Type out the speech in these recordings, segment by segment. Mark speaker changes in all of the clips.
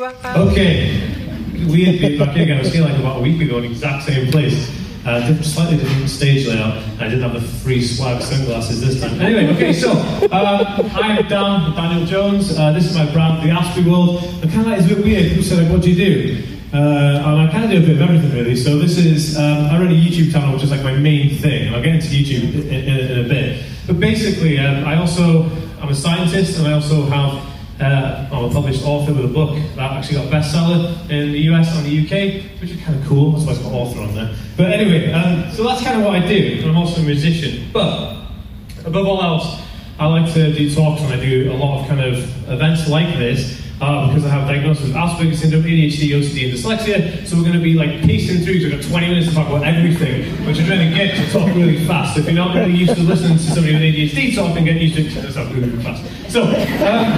Speaker 1: Okay, we had been back again. I was here like about a week ago in the exact same place. Uh, different, slightly different stage layout. I didn't have the free swag sunglasses this time. Anyway, okay, so um, I'm Dan, Daniel Jones. Uh, this is my brand, The Aspie World. And kind of like, it's a bit weird. People say, like, what do you do? Uh, and I kind of do a bit of everything really. So this is, um, I run a YouTube channel, which is like my main thing. And I'll get into YouTube in, in, in a bit. But basically, um, I also, I'm a scientist and I also have uh, I'm a published author with a book that actually got bestseller in the US and the UK, which is kind of cool. That's why it's got author on there. But anyway, um, so that's kind of what I do. I'm also a musician. But above all else, I like to do talks and I do a lot of kind of events like this uh, because I have diagnosis with Asperger's syndrome, ADHD, OCD, and dyslexia. So we're going to be like pacing through. We've got 20 minutes to talk about everything, which is to get to talk really fast. If you're not really used to listening to somebody with ADHD talk, then get used to it really, fast. So, um,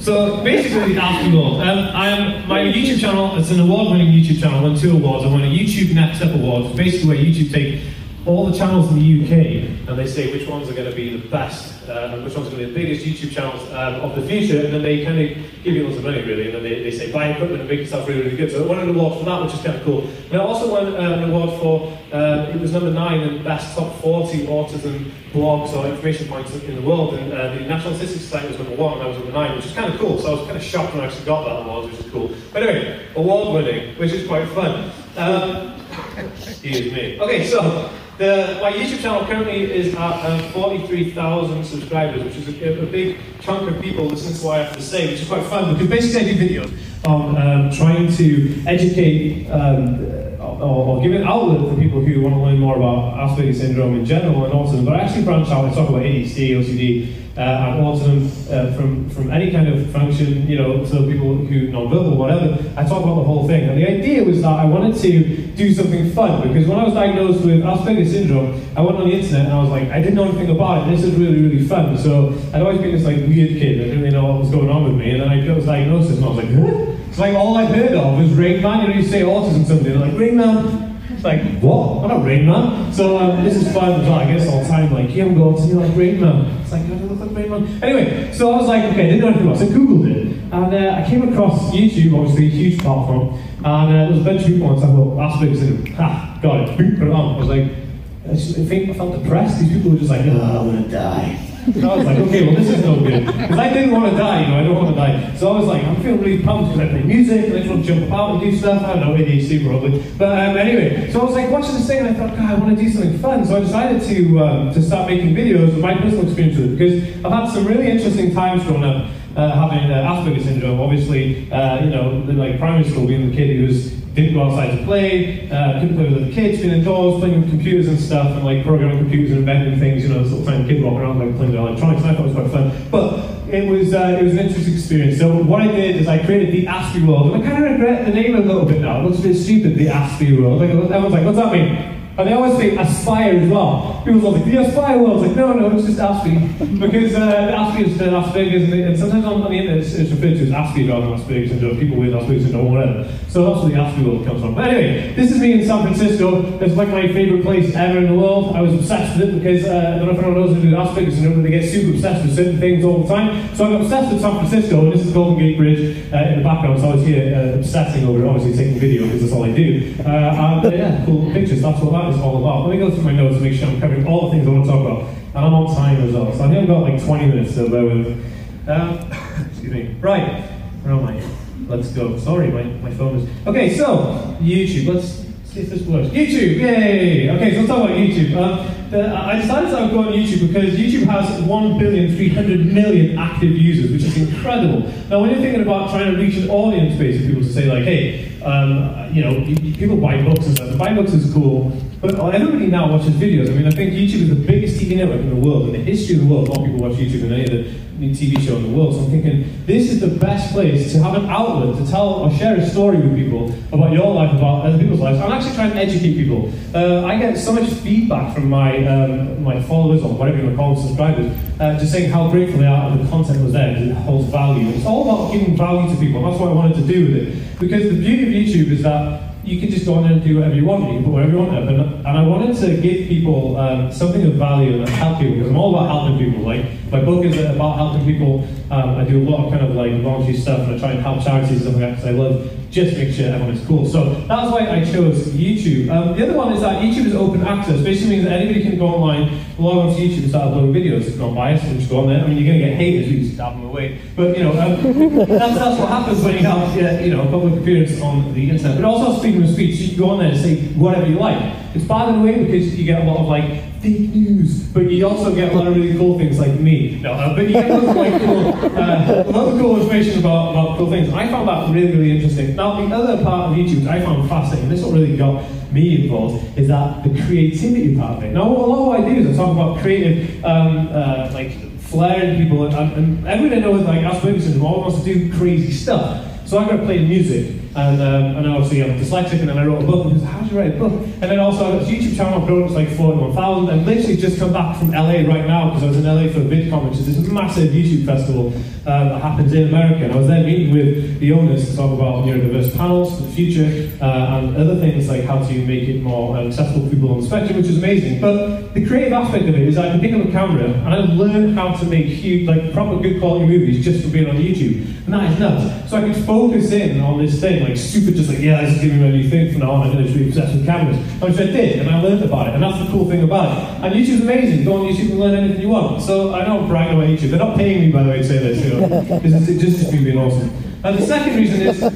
Speaker 1: so basically, after all, Um, I am my YouTube channel. It's an award-winning YouTube channel. I won two awards. I won a YouTube NextUp Award, basically where YouTube take all the channels in the UK and they say which ones are going to be the best uh, and which ones are going to be the biggest YouTube channels um, of the future, and then they kind of give you lots of money really, and then they, they say buy equipment and make yourself really, really good. So I won an award for that, which is kind of cool. And I also won uh, an award for, uh, it was number nine in best top 40 autism blogs or information points in the world, and uh, the National Autistic Society was number one, and I was number nine, which is kind of cool. So I was kind of shocked when I actually got that award, which is cool. But anyway, award winning, which is quite fun. Um, excuse me. Okay, so the, my YouTube channel currently is at um, 43,000 subscribers, which is a, a, big chunk of people listening to what I have to say, which is quite fun because basically I do videos on um, trying to educate um, or, or, give an outlet for people who want to learn more about Asperger's syndrome in general and autism, but I actually branch out and talk about ADHD, OCD, uh, and autism uh, from, from any kind of function, you know, to people who non-verbal, whatever. I talk about the whole thing. And the idea was that I wanted to do something fun because when I was diagnosed with Asperger's syndrome, I went on the internet and I was like, I didn't know anything about it. This is really, really fun. So I'd always been this like weird kid. I didn't really know what was going on with me. And then I got this diagnosis and I was like, huh? It's like all I've heard of is Rain Man. You know, you say autism something, like, Rain Man, like, what? I'm not Rain Man. So um, this is fun well. I guess all the time, like, you haven't got to, you're like Rain Man. It's like, I don't look like Rain Man. Anyway, so I was like, okay, I didn't know anything about it. So I Googled it. And uh, I came across YouTube, obviously a huge platform. And uh, there was a bunch of people on talking about Asperger's syndrome. Ha, got it. Boom, put it on. I was like, I, just, I think I felt depressed. These people were just like, oh, I'm to die. So I was like, okay, well, this is no good. Because I didn't want to die, you know, I don't want to die. So I was like, I'm feeling really pumped because I play music, and I just want to jump about and do stuff. I don't know, ADHD probably. But um, anyway, so I was like watching this thing, and I thought, God, I want to do something fun. So I decided to, um, to start making videos with my personal experience with it. Because I've had some really interesting times growing up. Uh, having uh, Asperger's syndrome, obviously, uh, you know, like primary school, being the kid who was didn't go outside to play, uh, couldn't play with other kids, being indoors, playing with computers and stuff, and like programming computers and inventing things, you know, sort of of kid walking around like playing with electronics, and I thought it was quite fun. But it was uh, it was an interesting experience. So what I did is I created the Aspie World, and I kind of regret the name a little bit now. It looks a bit stupid, the Aspie World. Like everyone's like, what's that mean? And they always say aspire as well. People are like, the aspire world. It's like, no, no, it's just Aspie. because uh, Aspie is the Asperger's, and, and sometimes on, on the internet it's, it's, referred to as Aspie rather than Asperger's syndrome, people with Asperger's syndrome or whatever. So that's where the Aspie world comes from. But anyway, this is me in San Francisco. It's like my favorite place ever in the world. I was obsessed with it because uh, I don't know if anyone knows who with Asperger's syndrome, they get super obsessed with certain things all the time. So I got obsessed with San Francisco, and this is Golden Gate Bridge uh, in the background, so I was here uh, obsessing over it, obviously taking video because that's all I do. Uh, and uh, yeah, cool pictures, that's what is all about. Let me go through my notes and make sure I'm covering all the things I want to talk about. And I'm on time as well, so I think I've got like 20 minutes to bear with. Um, excuse me. Right, where am I? Let's go. Sorry, my, my phone is. Okay, so YouTube. Let's see if this works. YouTube, yay! Okay, so let's talk about YouTube. Um, the, I decided to go on YouTube because YouTube has 1 billion 300 million active users, which is incredible. Now, when you're thinking about trying to reach an audience base of people to say, like, hey, um, you know, people buy books and stuff, buying books is cool, but everybody now watches videos. I mean, I think YouTube is the biggest TV network in the world. In the history of the world, more people watch YouTube than any other TV show in the world. So I'm thinking, this is the best place to have an outlet to tell or share a story with people about your life, about other people's lives. I'm actually trying to educate people. Uh, I get so much feedback from my um, my followers, or whatever you want to call them, subscribers, uh, just saying how grateful they are that the content was there because it holds value. It's all about giving value to people. That's what I wanted to do with it. Because the beauty of YouTube is that you can just go on there and do whatever you want. You can put whatever you want up. And, and I wanted to give people um, something of value and help people because I'm all about helping people. Like my book is about helping people. Um, I do a lot of kind of like voluntary stuff and I try and help charities and stuff like that because I love just make sure everyone is cool. So that's why I chose YouTube. Um, the other one is that YouTube is open access. Basically means that anybody can go online, log on to YouTube and start uploading videos. It's not biased, just go on there. I mean, you're going to get haters, you stab them away. But, you know, um, that's, that's what happens when you have, you know, public appearance on the internet. But also freedom of speech, you can go on there and say whatever you like. It's by the way because you get a lot of like fake news, but you also get a lot of really cool things like me. No, uh, but you get lots of like cool, uh, a lot of cool information about, about cool things. I found that really, really interesting. Now, the other part of YouTube I found fascinating, this what really got me involved, is that the creativity part of it. Now, a lot of what I do is I talk about creative, um, uh, like, flaring people, and, and everybody I know with like Asperger's syndrome all wants to do crazy stuff. So I got to play music. And, um, and obviously I'm dyslexic, and then I wrote a book, and goes, how do you write a book? And then also I've got this YouTube channel, I've grown it's like 41,000, and literally just come back from LA right now, because I was in LA for VidCon, which is this massive YouTube festival uh, that happens in America. And I was there meeting with the owners to talk about neurodiverse panels for the future, uh, and other things like how to make it more accessible for people on the spectrum, which is amazing. But the creative aspect of it is I can pick up a camera, and I learn how to make huge, like proper good quality movies just for being on YouTube. And that is nuts. So I can focus in on this thing, like super, just like, yeah, this is giving me a new thing from now on, I'm to be obsessed with cameras. Which I did, and I learned about it, and that's the cool thing about it. And YouTube's amazing. Go on YouTube and learn anything you want. So I I'm bragging about YouTube. They're not paying me, by the way, to say this, you know. It's, it's just, just me being awesome. And the second reason is, um,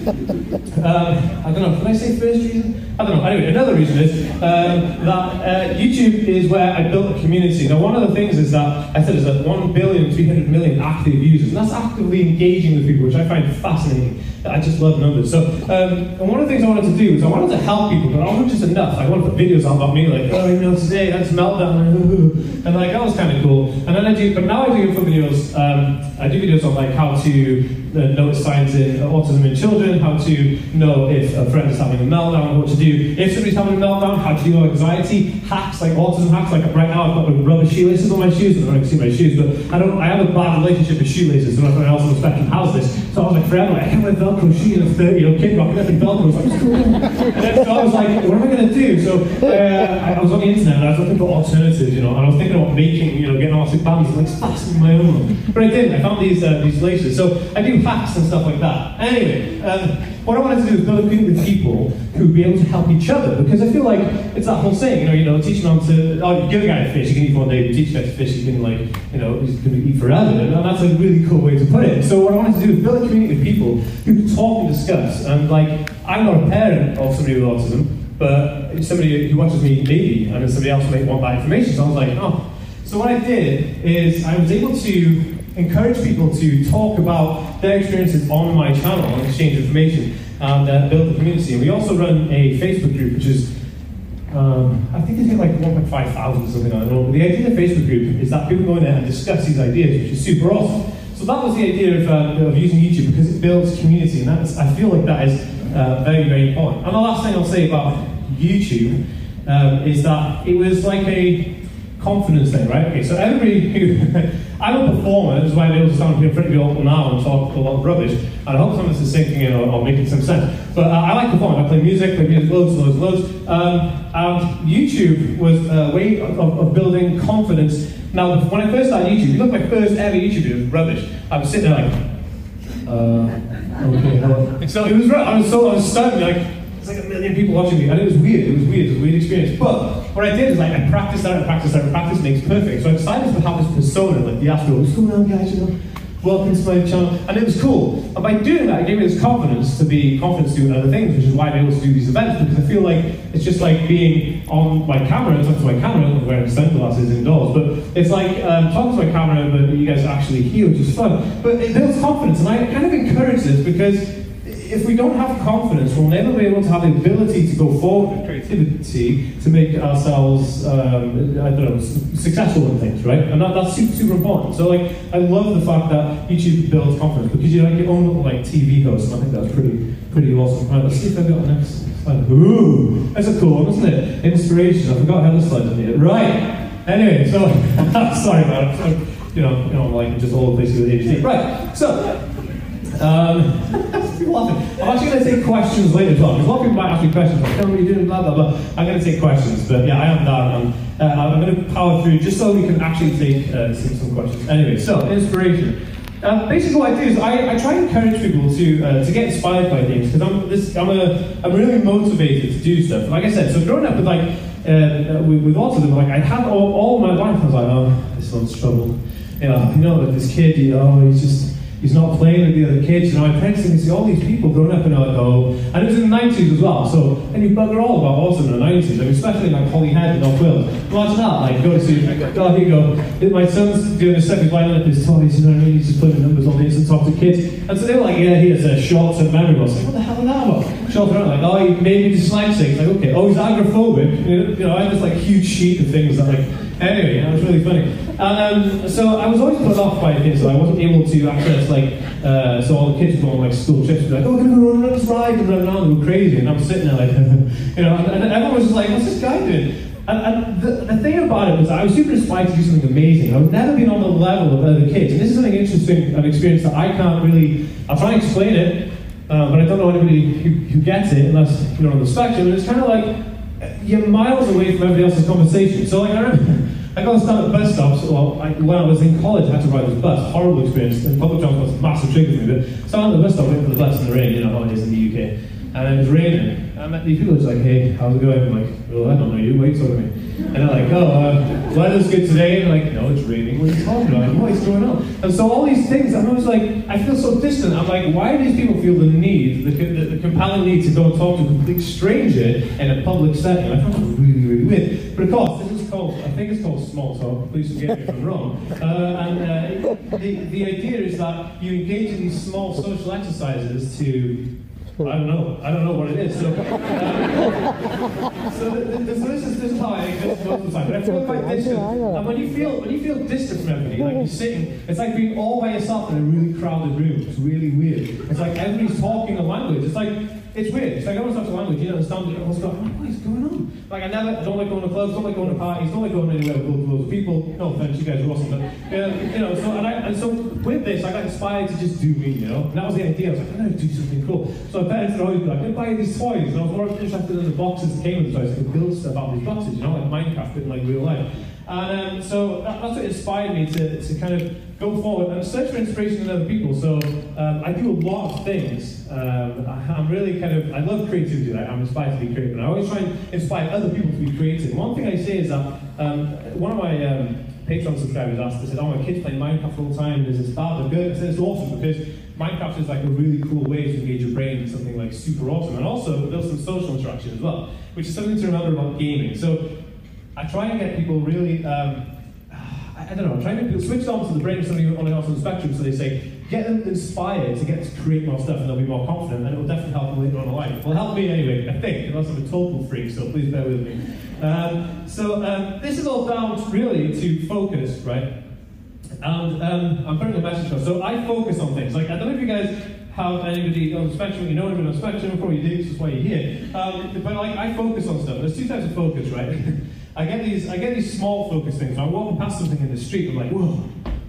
Speaker 1: I don't know, can I say first reason? I don't know. Anyway, another reason is um, that uh, YouTube is where I built a community. Now, one of the things is that I said there's like 1 billion, 300 million active users, and that's actively engaging with people, which I find fascinating. I just love numbers. So, um, and one of the things I wanted to do is I wanted to help people, but I wasn't just enough. I wanted to put videos out about me, like, oh, you know, today that's meltdown, and like that was kind of cool. And then I do, but now I do info videos. Um, I do videos on like how to uh, notice signs in autism in children, how to know if a friend is having a meltdown, what to do if somebody's having a meltdown, how to deal with anxiety, hacks like autism hacks. Like right now, I've got like rubber shoelaces on my shoes. And I don't see my shoes, but I don't. I have a bad relationship with shoelaces, and everyone else on the spectrum has this. So I was like, forever, I can't wear Velcro shoes. I'm 30 year old kid rocking was cool. So I was like, what am I going to do? So uh, I was on the internet and I was looking for alternatives, you know, and I was thinking about making, you know, getting elastic bands and like fastening my own. But I didn't. I found these uh, these laces. So I do hacks and stuff like that. Anyway, um, what I wanted to do is build a community with people who'd be able to help each other because I feel like it's that whole saying, you know, you know, teaching them to, oh, you give a guy a fish, you can eat one day, teach a guy to fish, you can like, you know, he's going to eat forever. And that's a really cool way to put it. So what I wanted to do is build a community of people who talk and discuss. And like, I'm not a parent of somebody with autism, but somebody who watches me maybe, and then somebody else might want that information. So I was like, oh. So what I did is I was able to encourage people to talk about their experiences on my channel and exchange information and uh, build the community. And we also run a Facebook group, which is, um, I think it's like 1.5 thousand or something, I don't know. The idea of the Facebook group is that people go in there and discuss these ideas, which is super awesome. So that was the idea of, uh, of using YouTube because it builds community, and that's, I feel like that is uh, very, very important. And the last thing I'll say about YouTube um, is that it was like a confidence thing, right? Okay, so everybody who I'm a performer, this is why I'm able to stand in front of you all now and talk a lot of rubbish. And I hope some of this is sinking in or, or making some sense. But uh, I like performing. I play music, play music loads, loads, loads. Um, and YouTube was a way of, of, building confidence. Now, when I first started YouTube, you look at my first ever YouTube video, it was rubbish. I was sitting there like, uh, okay, hello. So it was, I was so, I was stunned, like, there's like a million people watching me, and it was weird. It was weird. It was a weird experience. But what I did is like I practiced that and practiced that and practice makes perfect. So I decided to have this persona, like the Astro. What's going on, guys? You know, welcome to my channel, and it was cool. And by doing that, it gave me this confidence to be confident to do other things, which is why I'm able to do these events because I feel like it's just like being on my camera. It's not to my camera. I'm wearing sunglasses indoors, but it's like um, talking to my camera, but you guys are actually here, which is fun. But it builds confidence, and I kind of encourage this because if we don't have confidence, we'll never be able to have the ability to go forward with creativity to make ourselves, um, I don't know, successful in things, right? And that, that's super, super important. So, like, I love the fact that YouTube builds confidence because you're like your own little like TV host, and I think that's pretty, pretty awesome. Right, let's see if I've got the next slide. Ooh, that's a cool one, isn't it? Inspiration. I forgot how the slides in here. Right. Anyway, so sorry about it. You know, you know, like just all the places with ADHD. Right. So. Um. I'm actually going to take questions later, well. Because a lot of people might ask me questions like, "Tell me you doing blah blah blah." I'm going to take questions, but yeah, I am down. I'm, uh, I'm going to power through just so we can actually take uh, some, questions. Anyway, so inspiration. Um, basically, what I do is I, I try and encourage people to uh, to get inspired by things because I'm this I'm a I'm really motivated to do stuff. Like I said, so growing up with like uh, with, with autism, like I had all, all my life, I was like, oh, this one's trouble. You know, you know, like this kid, you know, he's just he's not playing with the other kids. You know, I text him think see all these people growing up and they're like, oh, and it was in the 90s as well. So, and you bugger all about autism in the 90s, I mean, especially like Holyhead and North Wales. Imagine that, like, go to see, oh, here you go. My son's doing a second lining up his toys, you know what I mean? He's just putting numbers on this and talk to kids. And so they were like, yeah, he has a short-term memory loss. Like, what the hell is that about? Short term, like, oh, he maybe dyslexic. Like, okay. Oh, he's agoraphobic. You know, I had this like huge sheet of things that like Anyway, that was really funny. Um, so I was always put off by kids, so I wasn't able to access like, uh, so all the kids go on like school trips, be like, oh, we're gonna run on this ride and run around go crazy, and I'm sitting there like, you know, and, and everyone was just like, what's this guy doing? And, and the, the, thing about it was I was super inspired to do something amazing. I've never been on the level of other kids, and this is something interesting, an experience that I can't really. I'll try and explain it, uh, but I don't know anybody who, who gets it unless you're on the spectrum. And it's kind of like you're miles away from everybody else's conversation. So like I remember, I got to stuck at bus stops. Well, I, when I was in college, I had to ride this bus. Horrible experience. And public transport was a massive trigger for me. But so I'm at the bus stop, waiting for the bus in the rain. You know how it is in the UK. And it was raining. And I met these people. It's like, hey, how's it going? I'm like, well, I don't know you. Wait, talking to me. And they're like, oh, uh, weather's good today. And I'm like, no, it's raining. What are you talking about? What is going on? And so all these things, I'm always like, I feel so distant. I'm like, why do these people feel the need, the, the, the compelling need to go and talk to a complete stranger in a public setting? I find that really, really weird. But of course, this is called, I think it's called small talk. Please forgive me if I'm wrong. Uh, and uh, the, the idea is that you engage in these small social exercises to I don't know. I don't know what it is. So, uh, so, this, this, is, this is how I exist most of the time. But I feel quite distant. And when you feel when you feel distant from everybody, like you're sitting, it's like being all by yourself in a really crowded room. It's really weird. It's like everybody's talking a language. It's like it's weird. It's like I always talk to language, you don't understand it. I was going, what is going on? Like I never, I don't like going to clubs, don't like going to parties, don't like going anywhere with loads of people. No offense, you guys are awesome, but uh, you know. So and, I, and so with this, I got inspired to just do me, you know. And that was the idea. I was like, I'm gonna do something cool. So my parents would always be like, "Go buy these toys," and I was more interested in the boxes that came with the toys. I could build stuff out of these boxes, you know, like Minecraft, in like real life. And um, so that, that's what inspired me to, to kind of go forward and search for inspiration in other people. So um, I do a lot of things. Um, I, am really kind of, I love creativity. Like I'm inspired to be creative. And I always try and inspire other people to be creative. One thing I say is that um, one of my um, Patreon subscribers asked, they said, oh, my kids play Minecraft all the time. Is bad or good? I said, it's awesome because Minecraft is like a really cool way to engage your brain in something like super awesome. And also build some social interaction as well, which is something to remember about gaming. So I try and get people really, um, I, I, don't know, trying to switched on to the brain of somebody on the spectrum so they say, get them inspired to get to create more stuff and they'll be more confident and it will definitely help them later on in life. Well, help me anyway, I think, unless I'm a total freak, so please bear with me. Um, so um, this is all down really to focus, right? And um, I'm putting a message on. So I focus on things. Like, I don't know if you guys have anybody on the spectrum, you know anybody on the spectrum, probably do, this is why you're here. Um, but like, I focus on stuff. There's two types of focus, right? I get these, I get these small focus things. I'm walking past something in the street, I'm like, whoa,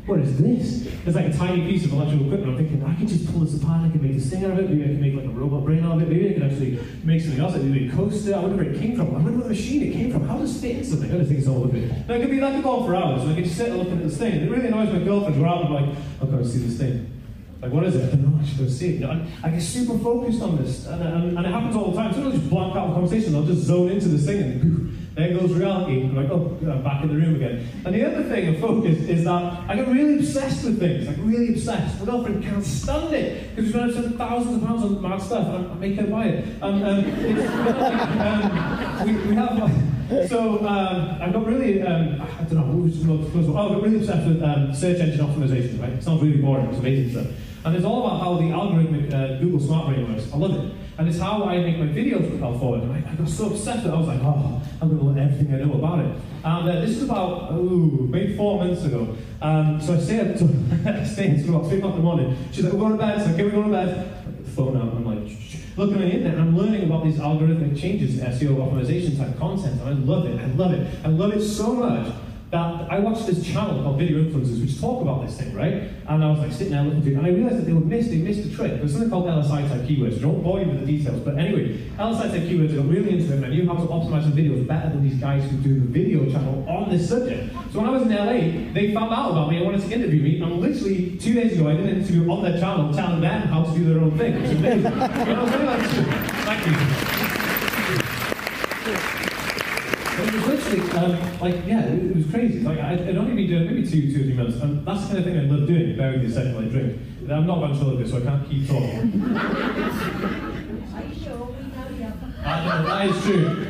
Speaker 1: what is this? It's like a tiny piece of electrical equipment. I'm thinking, I can just pull this apart, I can make this thing out of it, maybe I can make like a robot brain out of it, maybe I can actually make something else, maybe a coaster. I wonder where it came from. I wonder what machine it came from. How does it fit in something? I don't think it's all of it. Now, it could be like a on for hours, and I could just sit and look at this thing. And it really annoys my girlfriend, where I'm like, I've got to see this thing. Like, what is it? I don't know. I should go see it. You know, I, I get super focused on this, and, and, and it happens all the time. Sometimes I just blank out the conversation. I'll just zone into this thing, and poof, there goes reality. I'm like, oh, I'm back in the room again. And the other thing of focus is that I get really obsessed with things, like really obsessed. My girlfriend can't stand it because we've spent thousands of pounds on mad stuff, and I make her buy it. And um, um, we, we have. So um, I got really, um, I don't know, what was the? Oh, I got really obsessed with um, search engine optimization, right? It sounds really boring, it's amazing stuff. And it's all about how the algorithmic uh, Google Smart Brain works. I love it. And it's how I make my videos propel forward. And I, I got so obsessed that I was like, oh, I'm going to learn everything I know about it. And uh, this is about, ooh, maybe four months ago. Um, so I stay up to, until about 3 o'clock in the morning. She's like, we're going to bed. So, okay, we're going to bed. Phone out. I'm like, looking at the internet and I'm learning about these algorithmic changes SEO optimization type content. And I love it. I love it. I love it so much that I watched this channel called Video Influencers, which talk about this thing, right? And I was like sitting there looking through, it, and I realized that they would miss, they missed the trick. There's something called LSI type keywords. I don't bore you with the details, but anyway, LSI type keywords, got really into it, and I knew how to optimize my videos better than these guys who do the video channel on this subject. So when I was in LA, they found out about me and wanted to interview me, and literally two days ago, I did an interview on their channel telling them how to do their own thing. It's amazing. and I was very like, thank you. It was literally, um, like, yeah, it, it, was crazy. Like, I, would only been doing maybe two, two or three months, and that's the kind of thing I love doing, bearing the second I drink. I'm not ventriloquist, so I can't keep talking.
Speaker 2: Are you sure we know you?
Speaker 1: That is true.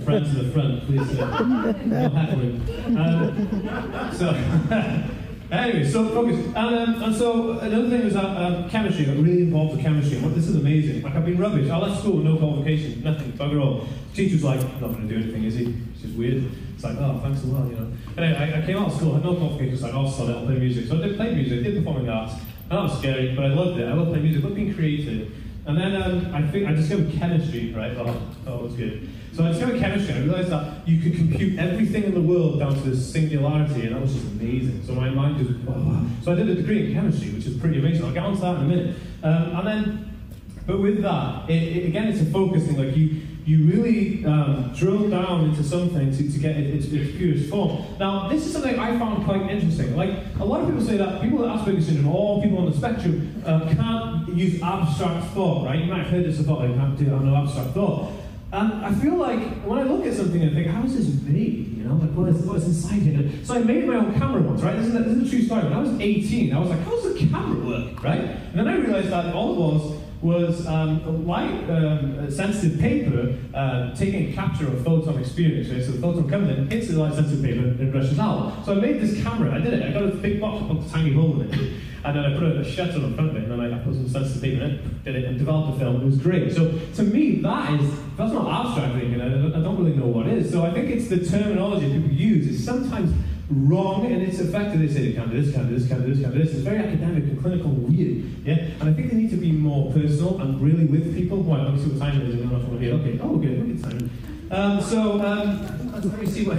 Speaker 1: Friends to the front, please. Uh, no heckling. Um, so. Anyway, so focus. And, um, and so another thing was that um, chemistry. got really involved with chemistry. And this is amazing. Like I've been rubbish. I left school with no qualification, nothing, bugger all. Teacher's like, not going to do anything, is he? It's just weird. It's like, oh, thanks a lot, you know. Anyway, I, I came out of school, had no qualifications. Like, oh, solid, I'll play music. So I did play music, did performing arts. And that was scary, but I loved it. I loved playing music, loved being creative. And then um, I think I discovered chemistry, right? Oh, oh, it was good. So I discovered chemistry, and I realized that you could compute everything in the world down to this singularity, and that was just amazing. So my mind just, oh. so I did a degree in chemistry, which is pretty amazing. I'll get onto that in a minute. Um, and then, but with that, it, it, again, it's a focus thing. Like you, you really um, drill down into something to, to get it, its, its purest form. Now, this is something I found quite interesting. Like, a lot of people say that people with Asperger's syndrome, or people on the spectrum, uh, can't use abstract thought, right? You might have heard this before, like, can't do no abstract thought. And I feel like when I look at something and think, how is this made? You know, like what is, what is inside it? So I made my own camera once, right? This is, a, this is a true story. When I was 18, I was like, how does the camera work, right? And then I realized that all it was was um, light um, sensitive paper uh, taking a capture of photon experience. Right? So the photon comes in, hits the light sensitive paper, and rushes out. So I made this camera. I did it. I got a big box, I a tiny hole in it. And then I put a shutter in front of it, and then I put some sensitive paper in it, did it, and developed a film. It was great. So to me, that is that's not abstract thinking. I, I don't really know what is. So I think it's the terminology people use is sometimes wrong and its effect. They say they can't do this, can't do this, can't do this, can't do this. It's very academic and clinical and weird. Yeah? And I think they need to be more personal and really with people. Well, let me see what time it is. I don't know if I want to hear. Okay, oh, good, look at time. Um, so, um, let me see what.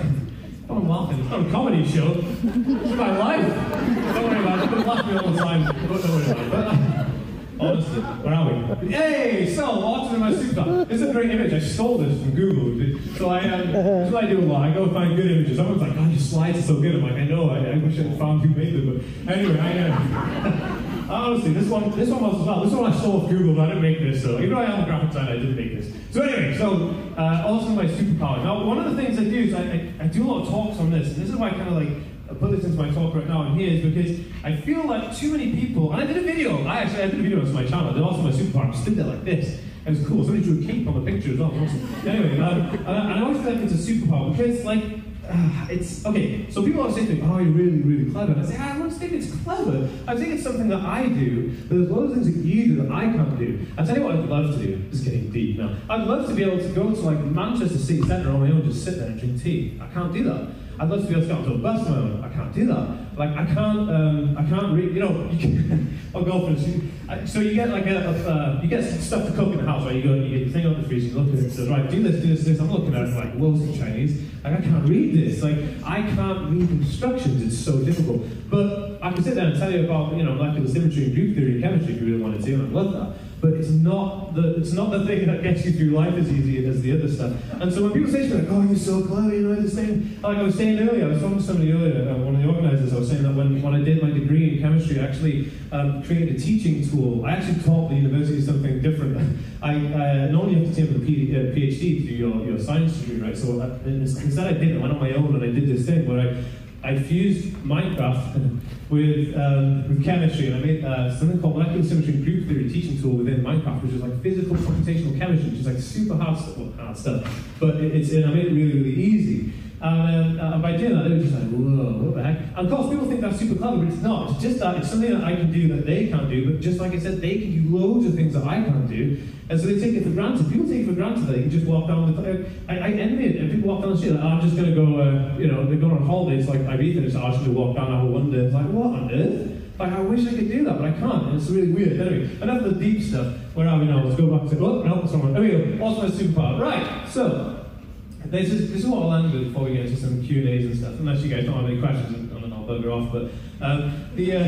Speaker 1: Oh, I'm laughing. It's not a comedy show. It's my life. Don't worry about it. People laugh at me all the time. Don't worry about it. But, uh, honestly, where are we? Hey, so on to my super. This is a great image. I stole this from Google. So I, um, what I do a lot. I go find good images. Someone's like, "God, your slides are so good." I'm like, "I know. I, I wish I had found who made them." But anyway, I. Uh, honestly, this one, this one was as well. This one I stole off Google, but I didn't make this. So even though I am a graphic designer, I didn't make this. So anyway, so uh, also my superpower. Now, one of the things I do is I, I, I do a lot of talks on this, and this is why I kind of like put this into my talk right now and here is because I feel like too many people, and I did a video, I actually I did a video on my channel, I also my superpower, I just did it like this. It was cool. Somebody drew a cape on the picture as well. Awesome. Anyway, um, I, and I always feel like it's a superpower because, like, it's okay. So people always say to me, "Oh, you're really, really clever." And I say, I don't think it's clever. I think it's something that I do. But there's a lot of things that you do that I can't do. I tell you what, I'd love to do. Is getting deep now. I'd love to be able to go to like Manchester City Centre on my own, just sit there and drink tea. I can't do that. I'd love to be able to get onto a bus on my own. I can't do that. Like I can't, um, I can't read. You know, you can, I'll go for this. So you get like a, a uh, you get stuff to cook in the house, right? You go, you get your thing on the freezer, you look at it, it says, right, do this, do this, this. I'm looking at it like, what's in Chinese? Like I can't read this. Like I can't read instructions. It's so difficult. But I can sit there and tell you about, you know, molecular symmetry and group theory and chemistry if you really wanted to, and I love that but it's not the it's not the thing that gets you through life as easy as the other stuff. And so when people say to me like, "Oh, you're so clever," you know, this thing. Like I was saying earlier, I was talking to somebody earlier, uh, one of the organisers. I was saying that when, when I did my degree in chemistry, I actually um, created a teaching tool. I actually taught the university something different. I uh, normally you have to take a PhD to do your, your science degree, right? So uh, instead, I did. It. I went on my own and I did this thing where I I fused Minecraft with, um, with chemistry, and I made uh, something called molecular symmetry and group theory teaching tool within Minecraft, which is like physical computational chemistry, which is like super hard stuff, but it's and I made it really, really easy. And, um, uh, by doing that, they were just like, whoa, what the heck? And of course, people think that's super clever, but it's not. It's just that it's something that I can do that they can't do, but just like I said, they can do loads of things that I can't do. And so they take it for granted. People take it for granted that can just walk down the. I, I envy it. And people walk down the street, like, oh, I'm just going to go, uh, you know, they're going on holidays like Ibiza, and it's oh, just going to walk down, have a wonder. It's like, what on earth? Like, I wish I could do that, but I can't. And it's really weird. Anyway, enough of the deep stuff. Where are we now? Let's go back to. Oh, no, someone. There we go. Also, my superpower. Right, so this is, this is what I'll end with before we get into some Q and stuff. Unless you guys don't have any questions, and I'll bugger off. But um, the uh,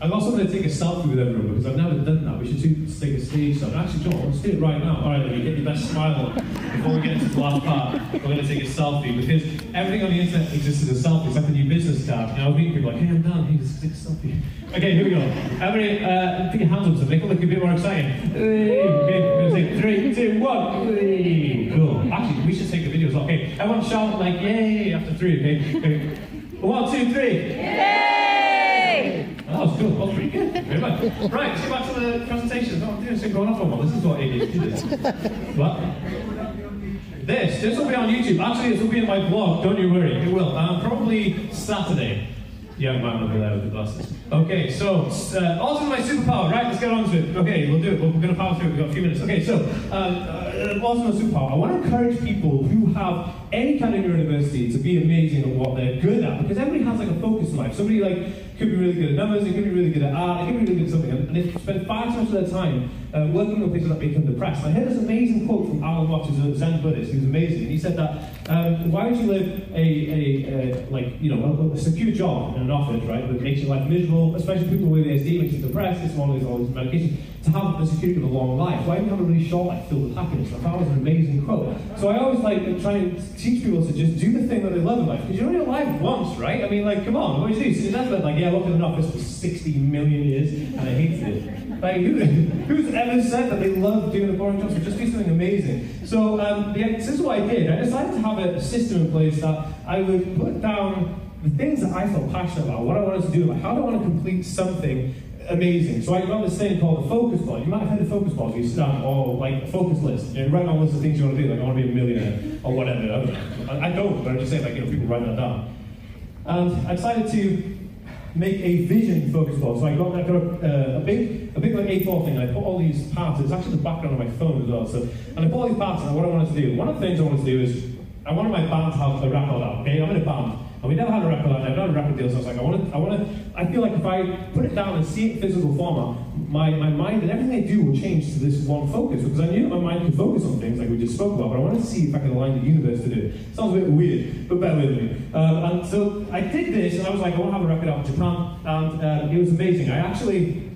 Speaker 1: I'm also going to take a selfie with everyone because I've never done that. We should do, take a stage selfie. Actually, John, let's do it right now. All right, then you get your best smile on before we get into the last part. We're going to take a selfie because everything on the internet exists as a selfie. Like a new business card. You know, I meet people like, hey, I'm done. Hey, let's take a selfie. Okay, here we go. Everybody, uh, put your hands up to make it look a bit more exciting. Hey, okay, we're going to say three, two, one. Hey, we should take a video. Okay, everyone shout like yay after three. Okay. okay. One, two, three. Yay! That was cool. That was pretty good. Very much. Right, let's back to the presentation. Oh, I'm doing going off on one. This is what ADHD is. What? This, this will be on YouTube. Actually, this will be in my blog. Don't you worry, it will. Um, probably Saturday. Young man over there with the glasses. Okay, so uh, also my superpower, right? Let's get on to it. Okay, we'll do it. We're going to power through. We've got a few minutes. Okay, so um, also my superpower. I want to encourage people who have any kind of university to be amazing at what they're good at because everybody has like a focus in life. Somebody like could be really good at numbers, it could be really good at art, they could be really good at something, and they spend five times of their time uh, working on places that become depressed. I heard this amazing quote from Alan Watts, who's a Zen Buddhist, he was amazing. He said that um, why would you live a, a, a like you know a, a, secure job in an office, right, that makes your life miserable, especially people with ASD, makes you depressed, it's one of these all these medications, to have the security of a long life. Why do you have a really short life filled with happiness? I thought it was an amazing quote. So I always like try and teach people to just do the thing that they love in life because you're only alive once, right? I mean, like, come on, what do you do? So that's like, yeah, I worked in an office for 60 million years and I hated it. Like, who, who's ever said that they love doing a boring job? So just do something amazing. So um, yeah, this is what I did. I decided to have a, a system in place that I would put down the things that I felt passionate about, what I wanted to do, like how do I want to complete something amazing. So I got this thing called the focus board. You might have heard the focus. So you sit down, or like a focus list. You write down a list of things you want to do. Like I want to be a millionaire or whatever. I don't know. I don't, but I'm just saying like you know people write that down. And I decided to make a vision focus board. So I got, I got a, uh, a big, a big like A4 thing. And I put all these parts. It's actually the background of my phone as well. So and I put all these parts. And what I wanted to do. One of the things I wanted to do is I wanted my band to have a record out. Okay, I'm in a band. And we never had a record out, never had a record deal, so I was like, I want to, I want to, I feel like if I put it down and see it in physical format, my, my mind and everything I do will change to this one focus, because I knew that my mind could focus on things like we just spoke about, but I want to see if I can align the universe to do it. Sounds a bit weird, but bear with me. Um, and so I did this, and I was like, I want to have a record out in Japan, and uh, it was amazing. I actually,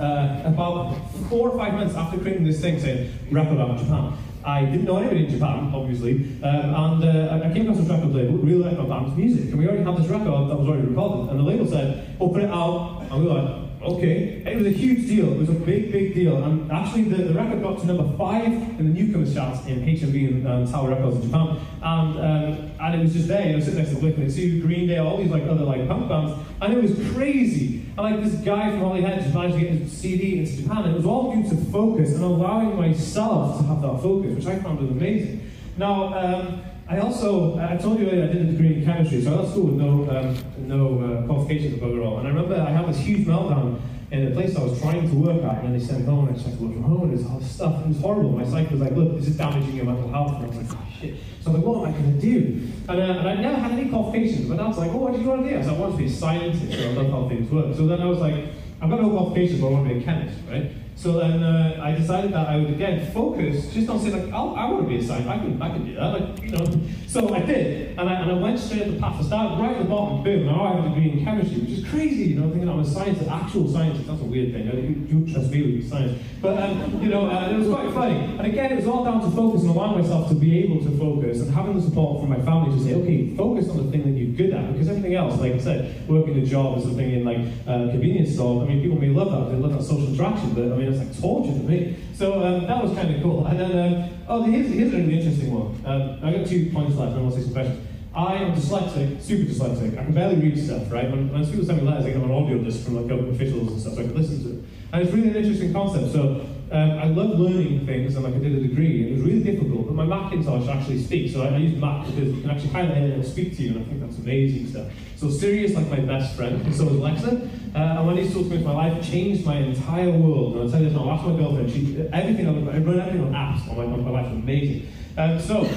Speaker 1: uh, about four or five months after creating this thing saying, record out in Japan, I didn't know anybody in Japan, obviously, um, and uh, I came across this record label, like my band's music, and we already had this record that was already recorded, and the label said, open it out, and we were like, okay. It was a huge deal, it was a big, big deal, and actually the, the record got to number five in the newcomers charts in HMV and um, Tower Records in Japan, and, um, and it was just there, you know, sitting next to Blink-182, Green Day, all these like other like punk bands, and it was crazy. And like this guy from Holyhead just managed to get his CD into Japan, it was all due to focus and allowing myself to have that focus, which I found was amazing. Now, um, I also, I told you earlier I did a degree in chemistry, so I left school with no, um, no uh, qualifications overall. And I remember I had this huge meltdown in a place I was trying to work at, and then they sent me home, and I tried to work from home, and there's all this stuff, it was horrible. My psych was like, look, this is damaging your mental health. And I was like, oh shit. So I'm like, what am I going to do? And, uh, and I never had any qualifications, but I was like, oh, what did you want to do? I said, I want to be a scientist, so I love how things work. So then I was like, I've got no qualifications, but I want to be a chemist, right? So then uh, I decided that I would again focus, just don't say like, oh, I want to be a scientist, I can, I can do that, like, you know. So I did, and I, and I went straight at the path. I started right at the bottom, boom, now I have a degree in chemistry, which is crazy, you know, thinking I'm a scientist, actual scientist, that's a weird thing, you, you trust me with your science. But, um, you know, uh, it was quite funny. And again, it was all down to focus and allowing myself to be able to focus and having the support from my family to say, okay, focus on the thing that you're good at, because everything else, like I said, working a job or something in like a convenience store, I mean, people may love that, they love that social interaction, but I mean, it's like torture to me. So um, that was kind of cool. And then, um, oh, here's, here's a really interesting one. Um, I got two points left, and I'll say some questions. I am dyslexic, super dyslexic. I can barely read stuff, right? When, when people send me letters, I get them on audio disc from like government officials and stuff, so I can listen to it. And it's really an interesting concept. So um, I love learning things, and like I did a degree. It was really difficult, but my Macintosh actually speaks. So I, I use Mac because you can actually highlight it and speak to you, and I think that's amazing stuff. So Siri is like my best friend, and so is Alexa. Uh, and when these tools came into my life, changed my entire world. And I'll tell you this now, ask my girlfriend, she, everything, I run everything on apps on my, on my life, amazing. Um, so,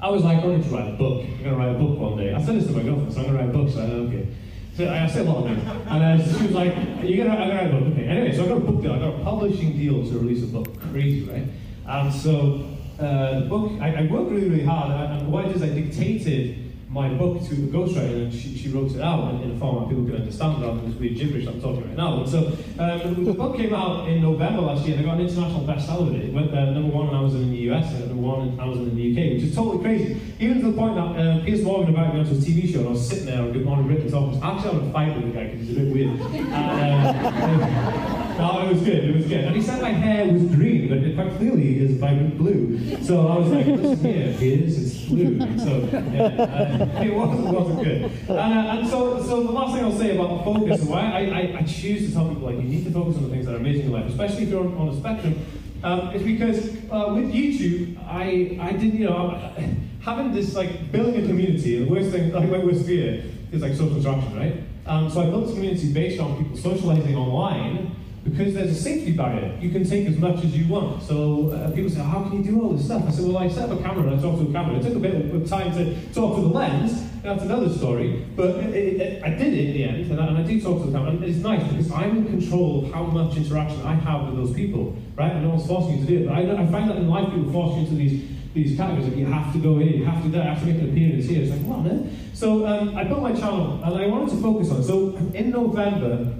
Speaker 1: I was like, I need to write a book. I'm going to write a book one day. I said this to my girlfriend, so I'm going to write a book, so I okay. So I said a lot of things. And uh, she was like, you're to, I'm to write a book. Okay, anyway, so I got a book deal. I got a publishing deal to release a book. Crazy, right? And so uh, the book, I, I worked really, really hard, and, and what I did is I dictated my book to a ghostwriter, and she, she wrote it out in, in a format people could understand rather than this weird gibberish I'm talking right now. And so um, the book came out in November last year, and I got an international bestseller with it. It went uh, number one on Amazon in the US and number one on Amazon in the UK, which is totally crazy. Even to the point that uh, Piers Morgan invited me onto his TV show, and I was sitting there on Good Morning Britain's office, actually having a fight with the guy because he's a bit weird. And, um, No, it was good. It was good. And he said my hair was green, but it quite clearly is vibrant blue. So I was like, listen here, Piers, it's blue. So yeah, uh, it wasn't, wasn't good. And, uh, and so, so the last thing I'll say about focus, why I, I, I choose to tell people like you need to focus on the things that are amazing in your life, especially if you're on, on a spectrum. Um, is because uh, with YouTube, I, I didn't, you know, having this like building a community, the worst thing, like my worst fear is like social interaction, right? Um, so I built this community based on people socializing online because there's a safety barrier. You can take as much as you want. So uh, people say, how can you do all this stuff? I said, well, I set up a camera and I talked to a camera. It took a bit of time to talk to the lens. That's another story. But it, it, I did it in the end, and I, and I do talk to the camera. And it's nice because I'm in control of how much interaction I have with those people, right? And no one's forcing you to do it. But I, I find that in life, people force you into these these categories like you have to go here, you have to do, I have to make an appearance here. It's like, what So um, I built my channel and I wanted to focus on. So in November,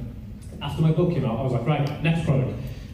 Speaker 1: after my book came out, I was like, right, next product.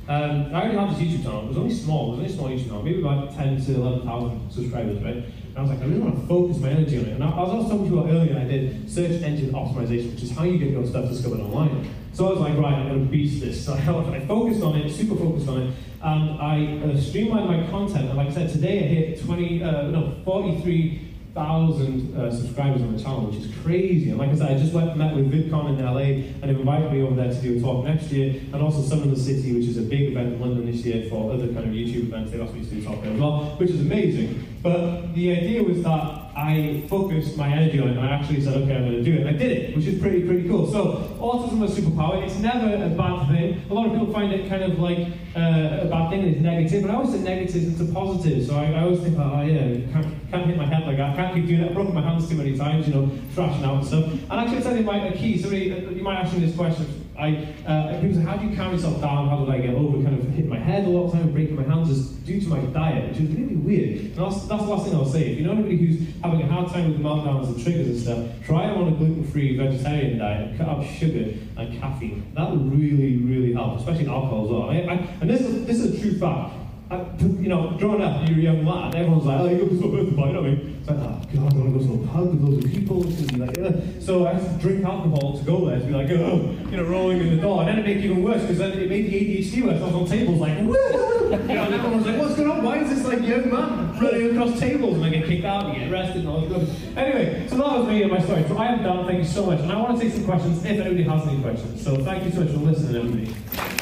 Speaker 1: Um, I already had this YouTube channel. It was only small. It was only small YouTube channel, maybe about 10 to 11,000 subscribers, right? And I was like, I really want to focus my energy on it. And I, I was also talking to you earlier, I did search engine optimization, which is how you get your stuff discovered online. So I was like, right, I'm going to beast this. So I, I focused on it, super focused on it, and I uh, streamlined my content. And like I said, today I hit 20, uh, no, 43 thousand uh, subscribers on the channel, which is crazy. And like I said, I just went met with VidCon in LA, and they've invited me over there to do a talk next year, and also Summer in the City, which is a big event in London this year for other kind of YouTube events. They asked me to do a talk there as well, which is amazing. But the idea was that I focused my energy on it, and I actually said, okay, I'm going to do it. And I did it, which is pretty, pretty cool. So autism is a superpower. It's never a bad thing. A lot of people find it kind of like uh, a bad thing, and it's negative. But I always say negatives into positive. So I, I always think, oh yeah, can't, can't hit my head like that. Can't keep doing that. I've broken my hands too many times, you know, thrashing out and stuff. And actually, I said in my key, somebody, you might ask me this question. I, uh, people say, how do you calm yourself down? How did I get over kind of hitting my head a lot of time, breaking my hands? Is due to my diet, which is really weird. And that's, that's the last thing I'll say. If you know anybody who's having a hard time with meltdowns and triggers and stuff, try them on a gluten-free vegetarian diet, cut out sugar and caffeine. That will really, really help, especially alcohol as well. I, I, and this is, this is a true fact. You know, growing up, you're a young lad, everyone's like, oh, you go to party, you know what I mean? It's like, oh, God, I want to go to a pub with loads people. It's be like, Ugh. So I had to drink alcohol to go there, to be like, oh, you know, rolling in the door. And then it made it even worse, because then it made the ADHD worse. I was on tables like, woo! You know, and everyone was like, what's going on? Why is this, like, young man running across tables? And I get kicked out and get arrested and all this stuff. Anyway, so that was me and my story. So I am done. Thank you so much. And I want to take some questions if anybody has any questions. So thank you so much for listening, everybody.